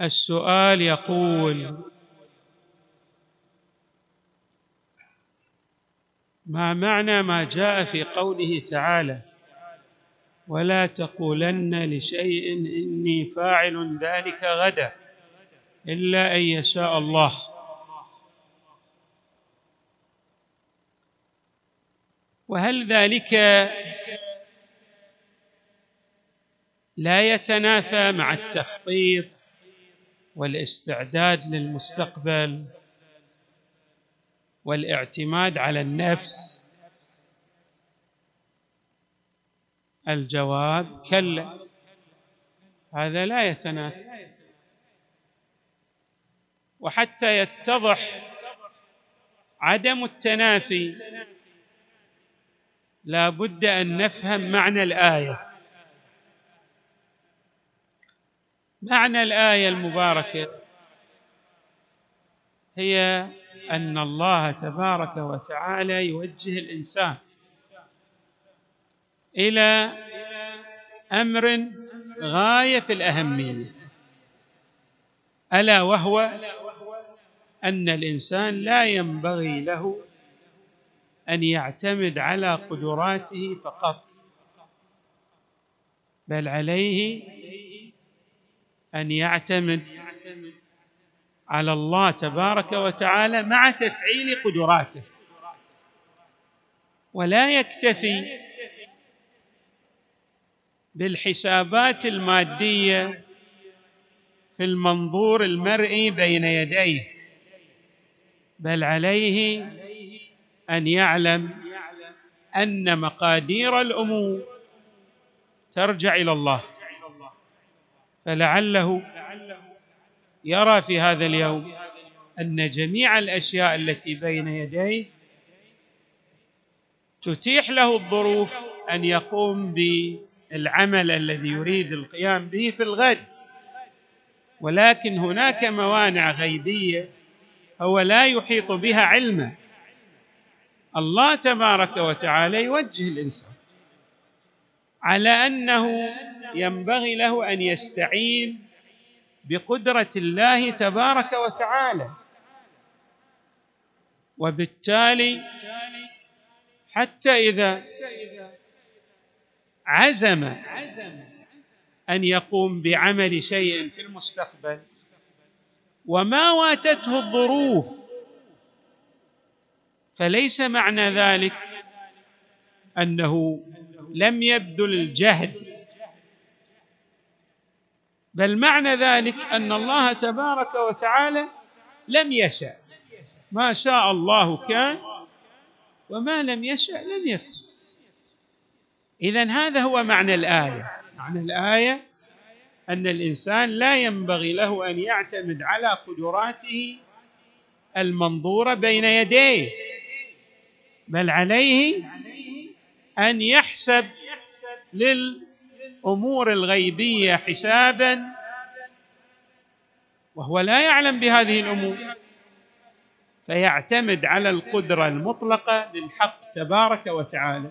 السؤال يقول ما معنى ما جاء في قوله تعالى ولا تقولن لشيء إني فاعل ذلك غدا إلا أن يشاء الله. وهل ذلك لا يتنافى مع التخطيط والاستعداد للمستقبل والاعتماد على النفس الجواب كلا. هذا لا يتنافى. وحتى يتضح عدم التنافي لا بد أن نفهم معنى الآية. معنى الآية المباركة هي أن الله تبارك وتعالى يوجه الإنسان إلى أمر غاية في الأهمية ألا وهو أن الإنسان لا ينبغي له أن يعتمد على قدراته فقط بل عليه أن يعتمد على الله تبارك وتعالى مع تفعيل قدراته. ولا يكتفي بالحسابات المادية في المنظور المرئي بين يديه بل عليه أن يعلم أن مقادير الأمور ترجع إلى الله. فلعله يرى في هذا اليوم أن جميع الأشياء التي بين يديه تتيح له الظروف أن يقوم بالعمل الذي يريد القيام به في الغد. ولكن هناك موانع غيبية هو لا يحيط بها علما. الله تبارك وتعالى يوجه الإنسان. على أنه ينبغي له أن يستعين بقدرة الله تبارك وتعالى. وبالتالي حتى إذا عزم أن يقوم بعمل شيء في المستقبل وما واتته الظروف فليس معنى ذلك أنه لم يبذل الجهد. بل معنى ذلك أن الله تبارك وتعالى لم يشا ما شاء الله كان وما لم يشا لم يكن. اذا هذا هو معنى الآية. معنى الآية أن الإنسان لا ينبغي له أن يعتمد على قدراته المنظورة بين يديه بل عليه أن يحسب للأمور الغيبية حسابا وهو لا يعلم بهذه الأمور. فيعتمد على القدرة المطلقة للحق تبارك وتعالى.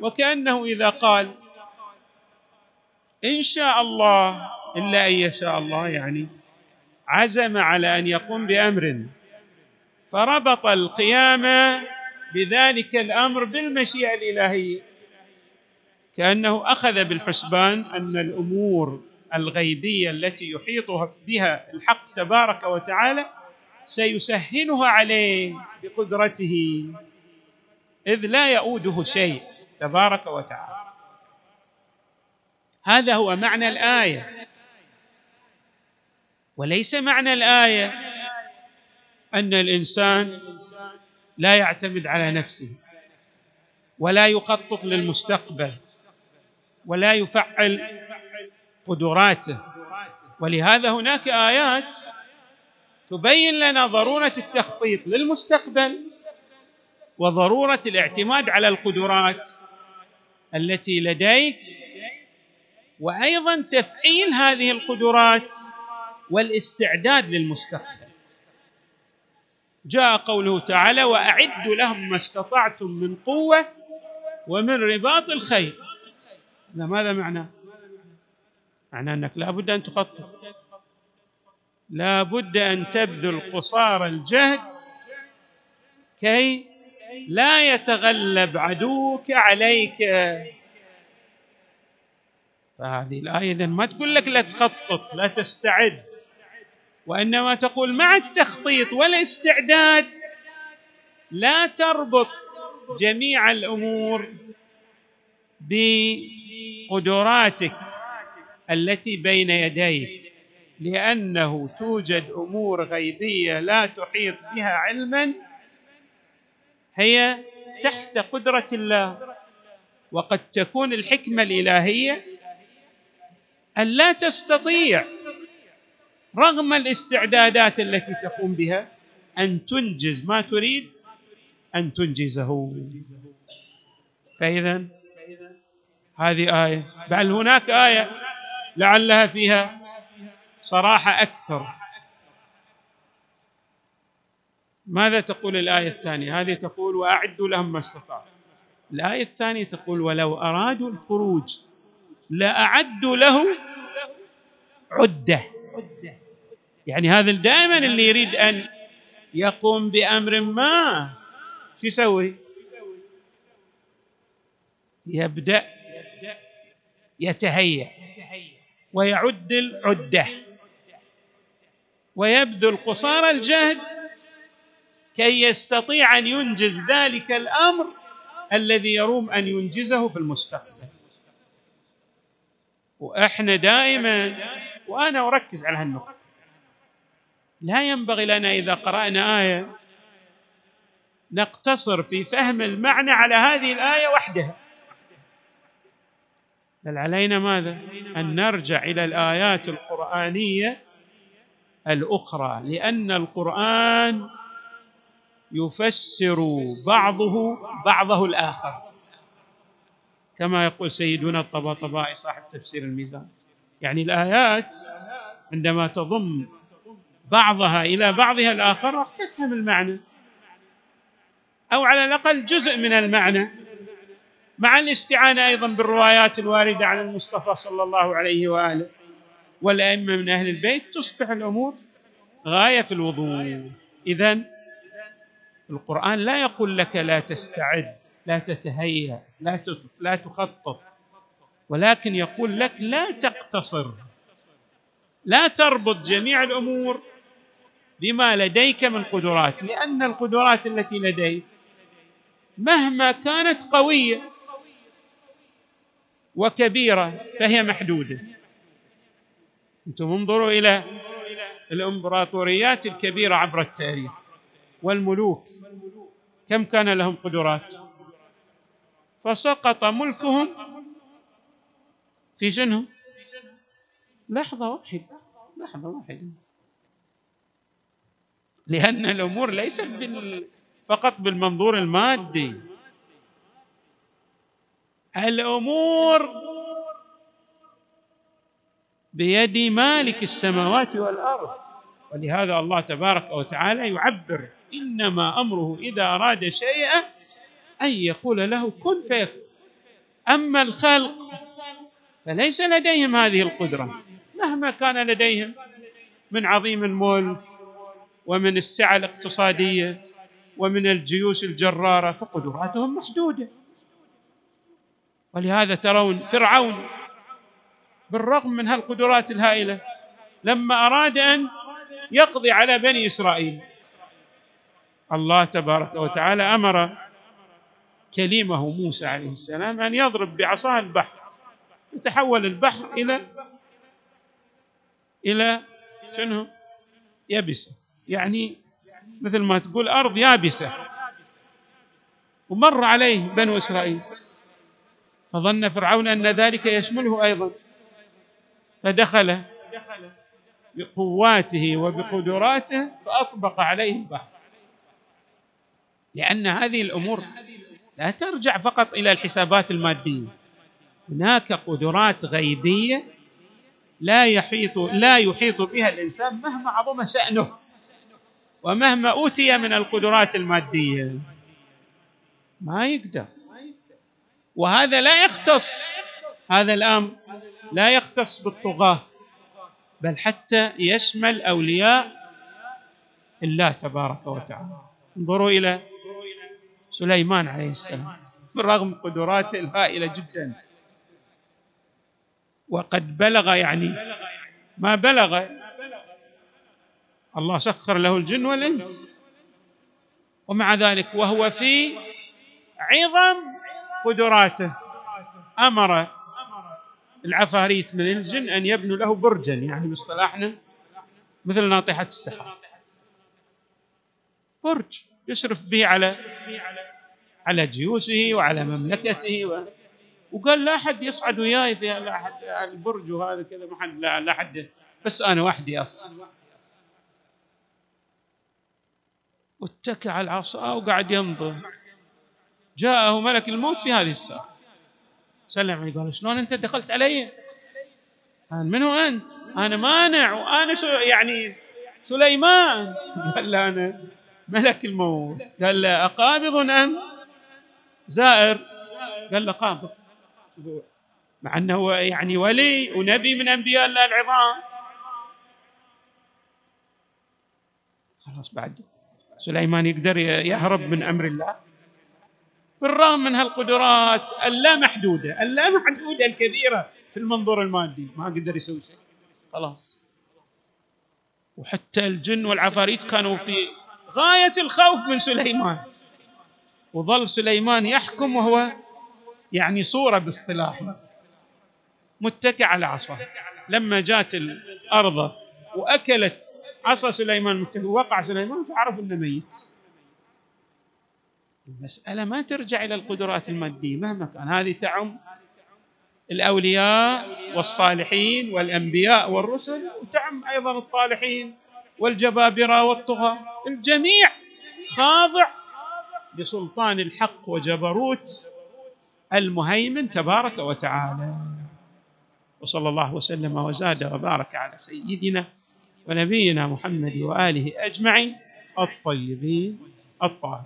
وكأنه إذا قال إن شاء الله إلا أن يشاء الله يعني عزم على أن يقوم بأمر فربط القيام بذلك الأمر بالمشيئة الإلهية. كأنه أخذ بالحسبان أن الأمور الغيبية التي يحيط بها الحق تبارك وتعالى سيسهلها عليه بقدرته إذ لا يؤوده شيء تبارك وتعالى. هذا هو معنى الآية. وليس معنى الآية أن الإنسان لا يعتمد على نفسه ولا يخطط للمستقبل. ولا يفعل قدراته. ولهذا هناك آيات تبين لنا ضرورة التخطيط للمستقبل وضرورة الاعتماد على القدرات التي لديك وأيضا تفعيل هذه القدرات والاستعداد للمستقبل. جاء قوله تعالى وأعدوا لهم ما استطعتم من قوة ومن رباط الخيل. هذا ماذا معناه معناه أنك لابد أن تخطط. لا بد أن تبذل قصارى الجهد كي لا يتغلب عدوك عليك. فهذه الآية اذا ما تقول لك لا تخطط لا تستعد وإنما تقول مع التخطيط والاستعداد لا تربط جميع الأمور بقدراتك التي بين يديك لأنه توجد أمور غيبية لا تحيط بها علما هي تحت قدرة الله. وقد تكون الحكمة الإلهية أن لا تستطيع رغم الاستعدادات التي تقوم بها أن تنجز ما تريد أن تنجزه. فاذا هذه آية. بل هناك آية لعلها فيها صراحة أكثر. ماذا تقول الآية الثانية؟ هذه تقول واعدوا لهم ما استطاعوا. الآية الثانية تقول ولو أرادوا الخروج لاعدوا له عدة. يعني هذا دائما اللي يريد أن يقوم بأمر ما. شو يسوي؟ يبدأ يتهيأ ويعد العدة ويبذل قصارى الجهد كي يستطيع أن ينجز ذلك الأمر الذي يروم أن ينجزه في المستقبل. وأحنا دائما وأنا أركز على هالنقطة. لا ينبغي لنا إذا قرأنا آية نقتصر في فهم المعنى على هذه الآية وحدها. بل علينا ماذا؟ أن نرجع إلى الآيات القرآنية الأخرى لأن القرآن يفسر بعضه بعضه الآخر. كما يقول سيدنا الطباطبائي صاحب تفسير الميزان. يعني الآيات عندما تضم بعضها إلى بعضها الآخر راح تفهم المعنى. أو على الأقل جزء من المعنى. مع الاستعانة أيضا بالروايات الواردة عن المصطفى صلى الله عليه وآله. والأئمة من أهل البيت تصبح الأمور غاية في الوضوح. اذا القرآن لا يقول لك لا تستعد لا تتهيأ لا لا تخطط ولكن يقول لك لا تقتصر. لا تربط جميع الأمور بما لديك من قدرات لأن القدرات التي لديك مهما كانت قوية وكبيرة فهي محدودة. أنتم انظروا إلى الإمبراطوريات الكبيرة عبر التاريخ والملوك. كم كان لهم قدرات؟ فسقط ملكهم في شنو؟ لحظة واحدة لحظة واحدة. لأن الأمور ليست بال فقط بالمنظور المادي. الأمور بيد مالك السماوات والأرض. ولهذا الله تبارك وتعالى يعبر إنما أمره إذا أراد شيئا أن يقول له كن فيكون. أما الخلق فليس لديهم هذه القدرة. مهما كان لديهم من عظيم الملك ومن السعة الاقتصادية ومن الجيوش الجرارة فقدراتهم محدودة. ولهذا ترون فرعون بالرغم من هالقدرات الهائلة لما أراد أن يقضي على بني إسرائيل الله تبارك وتعالى أمر كليمه موسى عليه السلام أن يضرب بعصاه البحر يتحول البحر إلى إلى شنو؟ يبسه يعني مثل ما تقول أرض يابسة. ومر عليه بنو إسرائيل. فظن فرعون أن ذلك يشمله أيضا. فدخل بقواته وبقدراته فأطبق عليه البحر. لأن هذه الأمور لا ترجع فقط إلى الحسابات المادية. هناك قدرات غيبية لا يحيط لا يحيط بها الإنسان مهما عظم شأنه ومهما أوتي من القدرات المادية. ما يقدر. وهذا لا يختص هذا الأمر لا يختص بالطغاة بل حتى يشمل أولياء الله تبارك وتعالى. انظروا إلى سليمان عليه السلام بالرغم قدراته الهائلة جدا. وقد بلغ يعني ما بلغ الله سخر له الجن والإنس. ومع ذلك وهو في عظم قدراته. أمر العفاريت من الجن أن يبنوا له برجا يعني باصطلاحنا مثل ناطحة السحاب برج يشرف به على على جيوشه وعلى مملكته و... وقال لا أحد يصعد وياي في لا أحد البرج وهذا كذا ما حد لا, لا أحد بس أنا وحدي أصلا. واتكى على العصا وقعد ينظر. جاءه ملك الموت في هذه الساعة. سلم عليه قال شلون أنت دخلت علي؟ قال من هو أنت؟ أنا مانع وأنا يعني سليمان. قال له أنا ملك الموت. قال له أقابض ام زائر. قال له قابض. مع أنه يعني ولي ونبي من أنبياء الله العظام. خلاص بعد. سليمان يقدر يهرب من أمر الله. بالرغم من هالقدرات اللامحدوده اللامحدوده الكبيره في المنظور المادي. ما قدر يسوي شيء. خلاص. وحتى الجن والعفاريت كانوا في غاية الخوف من سليمان. وظل سليمان يحكم وهو يعني صورة باصطلاحه متكئ على عصا. لما جات الأرض وأكلت عصا سليمان وقع سليمان فعرف إنه ميت. المسألة ما ترجع إلى القدرات المادية مهما كان. هذه تعم الأولياء والصالحين والأنبياء والرسل وتعم أيضا الطالحين والجبابرة والطغاة. الجميع خاضع لسلطان الحق وجبروت المهيمن تبارك وتعالى. وصلى الله وسلم وزاد وبارك على سيدنا ونبينا محمد وآله أجمعين الطيبين الطاهرين.